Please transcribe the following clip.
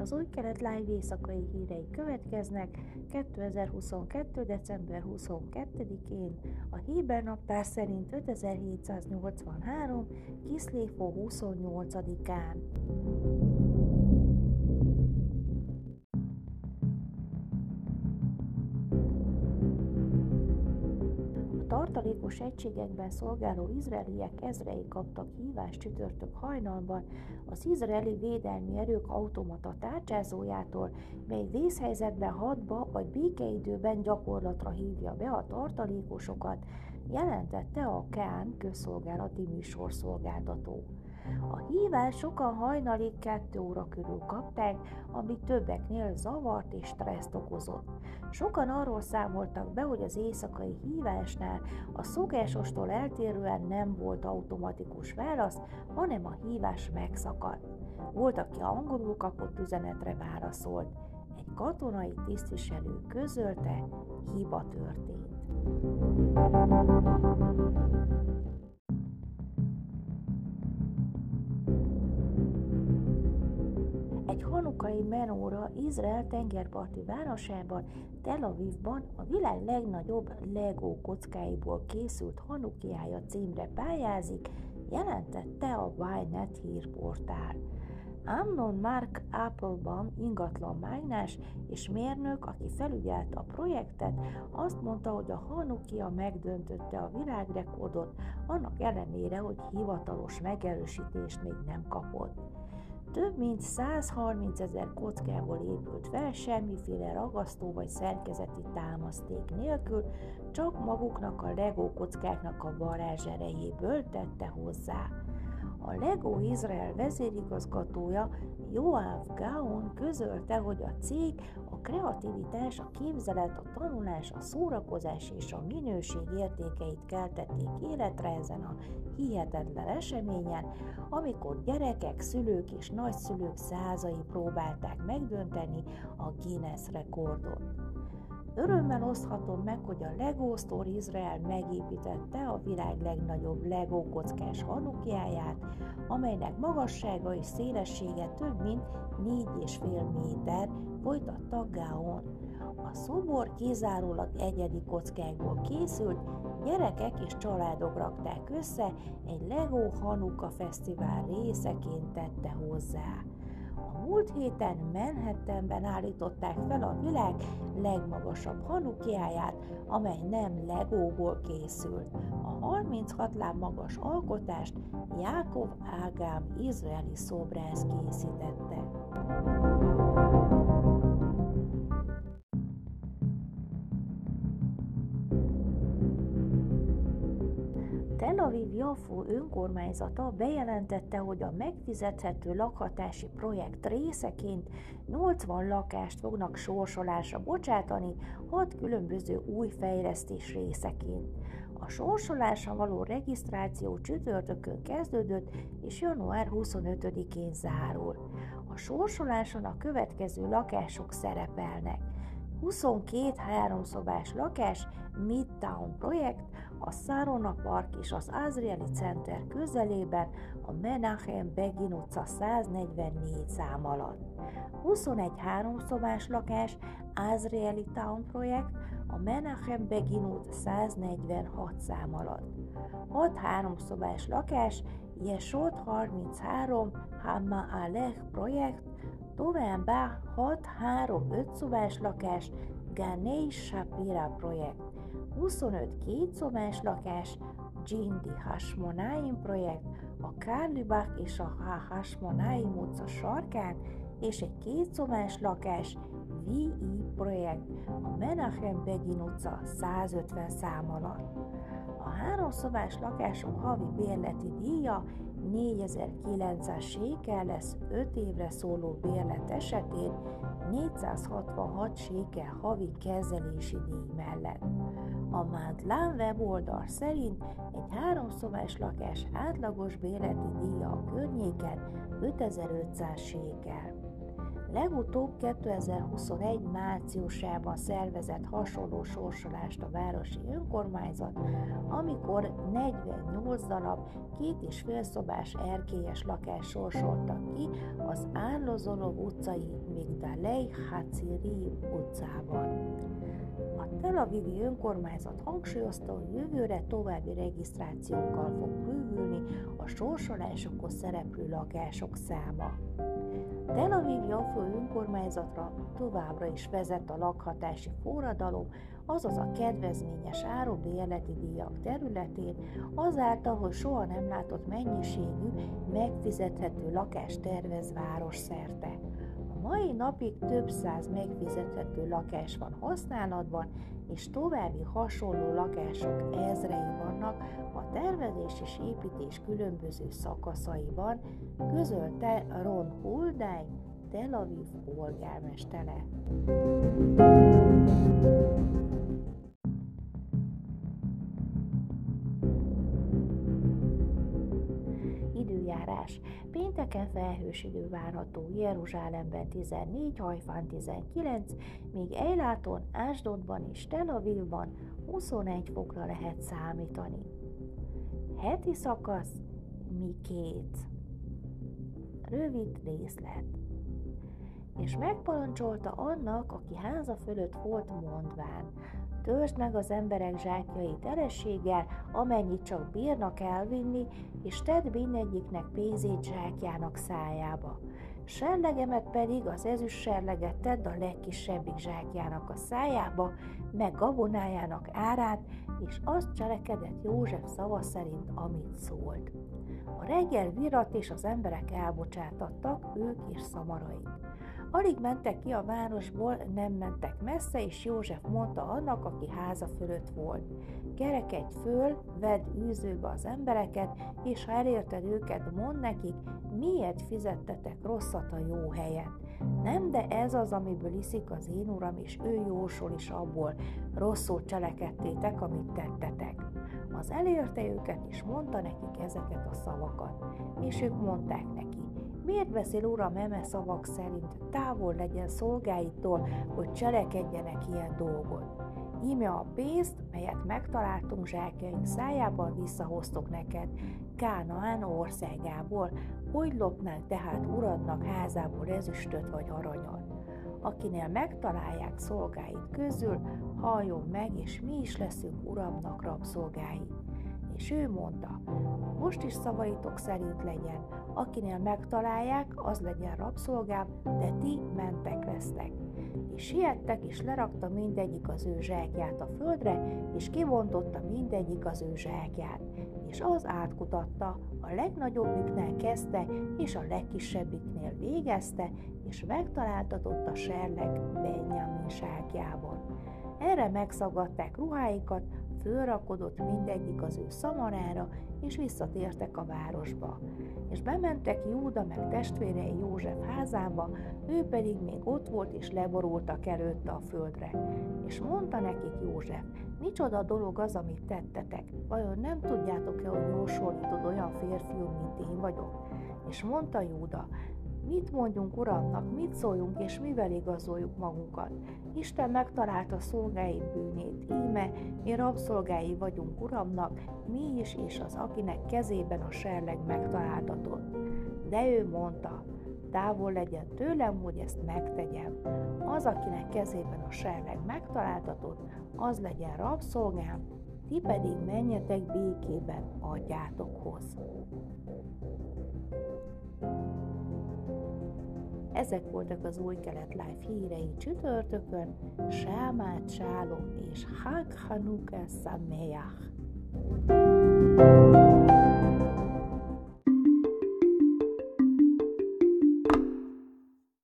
Az új kelet live éjszakai hírei következnek 2022. december 22-én, a Héber naptár szerint 5783. Kiszléfó 28-án. Tartalékos egységekben szolgáló izraeliek ezrei kaptak hívást csütörtök hajnalban az izraeli védelmi erők automata tárcsázójától, mely vészhelyzetben hadba vagy békeidőben gyakorlatra hívja be a tartalékosokat, jelentette a Kán közszolgálati műsorszolgáltató. A hívás sokan hajnalig kettő óra körül kapták, ami többeknél zavart és stresszt okozott. Sokan arról számoltak be, hogy az éjszakai hívásnál a szokásostól eltérően nem volt automatikus válasz, hanem a hívás megszakadt. Volt, aki angolul kapott üzenetre válaszolt. Egy katonai tisztviselő közölte, hiba történt. Hanukai menóra Izrael tengerparti városában, Tel Avivban a világ legnagyobb Lego kockáiból készült Hanukiája címre pályázik, jelentette a Ynet hírportál. Amnon Mark Applebaum ingatlan mágnás és mérnök, aki felügyelt a projektet, azt mondta, hogy a Hanukia megdöntötte a világrekordot, annak ellenére, hogy hivatalos megerősítést még nem kapott. Több mint 130 ezer kockából épült fel, semmiféle ragasztó vagy szerkezeti támaszték nélkül, csak maguknak a Lego kockáknak a varázs erejéből tette hozzá. A Lego Izrael vezérigazgatója Joav Gaon közölte, hogy a cég a kreativitás, a képzelet, a tanulás, a szórakozás és a minőség értékeit keltették életre ezen a hihetetlen eseményen, amikor gyerekek, szülők és nagyszülők százai próbálták megdönteni a Guinness rekordot. Örömmel oszthatom meg, hogy a Lego Store Izrael megépítette a világ legnagyobb Lego kockás hanukjáját, amelynek magassága és szélessége több mint 4,5 méter, folytatta Gaon. A szobor kizárólag egyedi kockákból készült, gyerekek és családok rakták össze, egy Lego Hanuka Fesztivál részeként tette hozzá múlt héten Manhattanben állították fel a világ legmagasabb hanukiáját, amely nem legóból készült. A 36 láb magas alkotást Jákov Ágám izraeli szobrász készítette. Tel Aviv Jafó önkormányzata bejelentette, hogy a megfizethető lakhatási projekt részeként 80 lakást fognak sorsolásra bocsátani 6 különböző új fejlesztés részeként. A sorsolásra való regisztráció csütörtökön kezdődött, és január 25-én zárul. A sorsoláson a következő lakások szerepelnek. 22 háromszobás lakás Midtown projekt, a Sarona Park és az Azrieli Center közelében a Menachem Begin utca 144 szám alatt. 21 háromszobás lakás Azrieli Town projekt a Menachem Begin út 146 szám alatt. 6 háromszobás lakás Jesod 33 Hamma Alech projekt Továbbá 6-3-5 szobás lakás Ganei Shapira projekt, 25 két szobás lakás Gindi Hashmonaim projekt, a Kárlibach és a Hashmonaim utca sarkán, és egy két szobás lakás VI projekt a Menachem Begin utca 150 szám alatt. A három szobás lakások havi bérleti díja 4900 sékel lesz 5 évre szóló bérlet esetén 466 sékel havi kezelési díj mellett. A Mádlán weboldal szerint egy háromszobás lakás átlagos bérleti díja a környéken 5500 sékel. Legutóbb 2021 márciusában szervezett hasonló sorsolást a városi önkormányzat, amikor 48 darab két és fél szobás erkélyes lakás sorsoltak ki az Ánlozolov utcai Migdalej Haciri utcában. Tel Avivi önkormányzat hangsúlyozta, hogy jövőre további regisztrációkkal fog bővülni a sorsolásokhoz szereplő lakások száma. Tel Aviv Jaffa önkormányzatra továbbra is vezet a lakhatási forradalom, azaz a kedvezményes árubérleti díjak területén, azáltal, hogy soha nem látott mennyiségű, megfizethető lakást tervez város szerte. Mai napig több száz megfizethető lakás van használatban, és további hasonló lakások ezrei vannak a tervezés és építés különböző szakaszaiban, közölte Ron Huldány, Tel Aviv polgármestere. Időjárás. Pénteken felhős idő várható Jeruzsálemben 14, Hajfán 19, míg Eiláton, Ásdodban és Tel Avivban 21 fokra lehet számítani. Heti szakasz mi két. Rövid részlet. És megparancsolta annak, aki háza fölött volt mondván, Töltsd meg az emberek zsákjait terességgel, amennyit csak bírnak elvinni, és tedd mindegyiknek pénzét zsákjának szájába. Serlegemet pedig, az ezüst serleget tedd a legkisebbik zsákjának a szájába, meg gabonájának árát, és azt cselekedett József szava szerint, amit szólt. A reggel virat és az emberek elbocsátattak, ők és szamaraik. Alig mentek ki a városból, nem mentek messze, és József mondta annak, aki háza fölött volt. Kerekedj föl, vedd űzőbe az embereket, és ha elérted őket, mondd nekik, miért fizettetek rosszat a jó helyen. Nem, de ez az, amiből iszik az én uram, és ő jósol is abból. Rosszul cselekedtétek, amit tettetek. Az elérte őket, és mondta nekik ezeket a szavakat, és ők mondták neki, Miért beszél Uram eme szavak szerint, távol legyen szolgáitól, hogy cselekedjenek ilyen dolgot? Íme a pénzt, melyet megtaláltunk zsákjaink szájában, visszahoztok neked, Kánaán országából, hogy lopnánk tehát uradnak házából ezüstöt vagy aranyat. Akinél megtalálják szolgáit közül, halljon meg, és mi is leszünk uramnak rabszolgái. És ő mondta, most is szavaitok szerint legyen, akinél megtalálják, az legyen rabszolgám, de ti mentek lesztek. És siettek, és lerakta mindegyik az ő zsákját a földre, és kivontotta mindegyik az ő zsákját. És az átkutatta, a legnagyobbiknál kezdte, és a legkisebbiknél végezte, és megtaláltatott a serleg Benjamin zsákjában. Erre megszagadták ruháikat, fölrakodott mindegyik az ő szamarára, és visszatértek a városba. És bementek Júda meg testvérei József házába, ő pedig még ott volt, és leborultak előtte a földre. És mondta nekik József, micsoda dolog az, amit tettetek, vajon nem tudjátok-e, hogy jósolítod olyan férfiú, mint én vagyok? És mondta Júda, Mit mondjunk Uramnak, mit szóljunk és mivel igazoljuk magunkat? Isten megtalálta szolgáit bűnét, íme, mi rabszolgái vagyunk Uramnak, mi is és az, akinek kezében a serleg megtaláltatott. De ő mondta, távol legyen tőlem, hogy ezt megtegyem. Az, akinek kezében a serleg megtaláltatott, az legyen rabszolgám, ti pedig menjetek békében atyátokhoz. Ezek voltak az új kelet live hírei csütörtökön, Sámát Sálom és Hag Hanukkah Sameach. thank you